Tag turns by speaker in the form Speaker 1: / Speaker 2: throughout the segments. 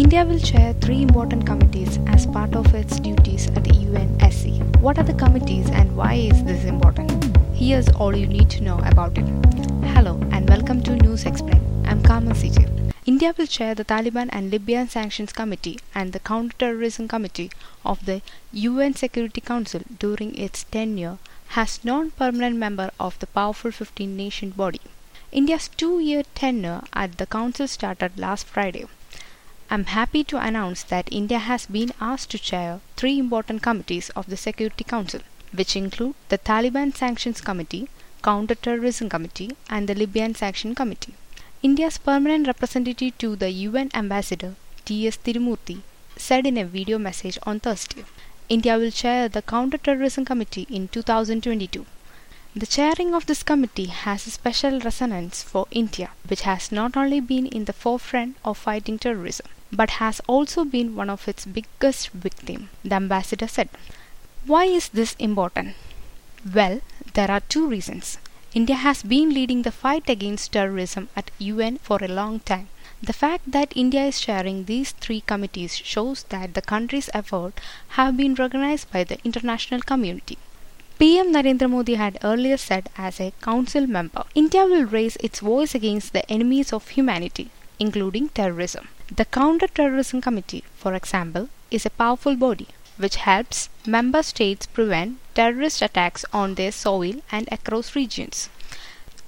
Speaker 1: India will chair three important committees as part of its duties at the UNSC. What are the committees and why is this important? Here's all you need to know about it. Hello and welcome to News Explain. I'm Karma CJ. India will chair the Taliban and Libyan Sanctions Committee and the Counter-Terrorism Committee of the UN Security Council during its tenure as non-permanent member of the powerful 15-nation body. India's two-year tenure at the council started last Friday. I'm happy to announce that India has been asked to chair three important committees of the Security Council, which include the Taliban Sanctions Committee, Counter-Terrorism Committee, and the Libyan Sanction Committee. India's permanent representative to the UN ambassador, T.S. Tirumurthy, said in a video message on Thursday, India will chair the Counter-Terrorism Committee in 2022. The chairing of this committee has a special resonance for India, which has not only been in the forefront of fighting terrorism, but has also been one of its biggest victims, the ambassador said. Why is this important? Well, there are two reasons. India has been leading the fight against terrorism at UN for a long time. The fact that India is chairing these three committees shows that the country's efforts have been recognized by the international community. PM Narendra Modi had earlier said as a council member, India will raise its voice against the enemies of humanity, including terrorism. The Counter Terrorism Committee, for example, is a powerful body which helps member states prevent terrorist attacks on their soil and across regions.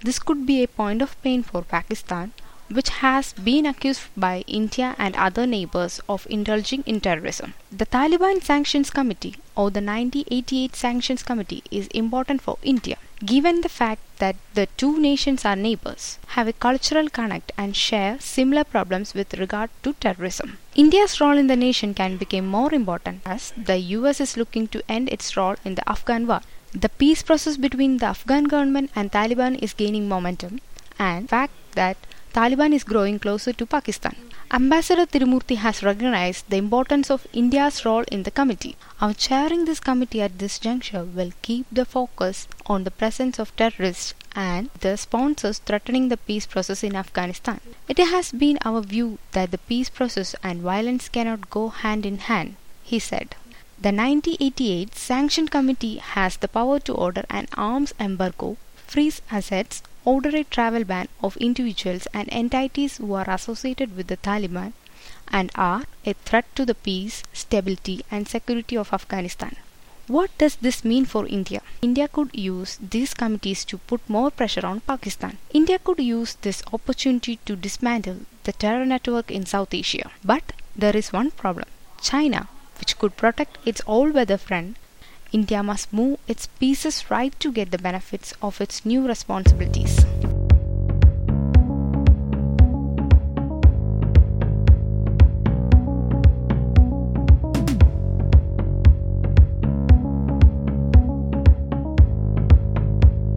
Speaker 1: This could be a point of pain for Pakistan, which has been accused by India and other neighbors of indulging in terrorism. The Taliban Sanctions Committee or the 1988 Sanctions Committee is important for India, given the fact that the two nations are neighbors, have a cultural connect and share similar problems with regard to terrorism. India's role in the nation can become more important as the US is looking to end its role in the Afghan war. The peace process between the Afghan government and Taliban is gaining momentum and the fact that Taliban is growing closer to Pakistan. Ambassador Tirumurthy has recognized the importance of India's role in the committee. Our chairing this committee at this juncture will keep the focus on the presence of terrorists and the sponsors threatening the peace process in Afghanistan. It has been our view that the peace process and violence cannot go hand in hand, he said. The 1988 Sanction Committee has the power to order an arms embargo, freeze assets, order a travel ban of individuals and entities who are associated with the Taliban and are a threat to the peace, stability, and security of Afghanistan. What does this mean for India? India could use these committees to put more pressure on Pakistan. India could use this opportunity to dismantle the terror network in South Asia. But there is one problem China, which could protect its all weather friend, India must move its pieces right to get the benefits of its new responsibilities.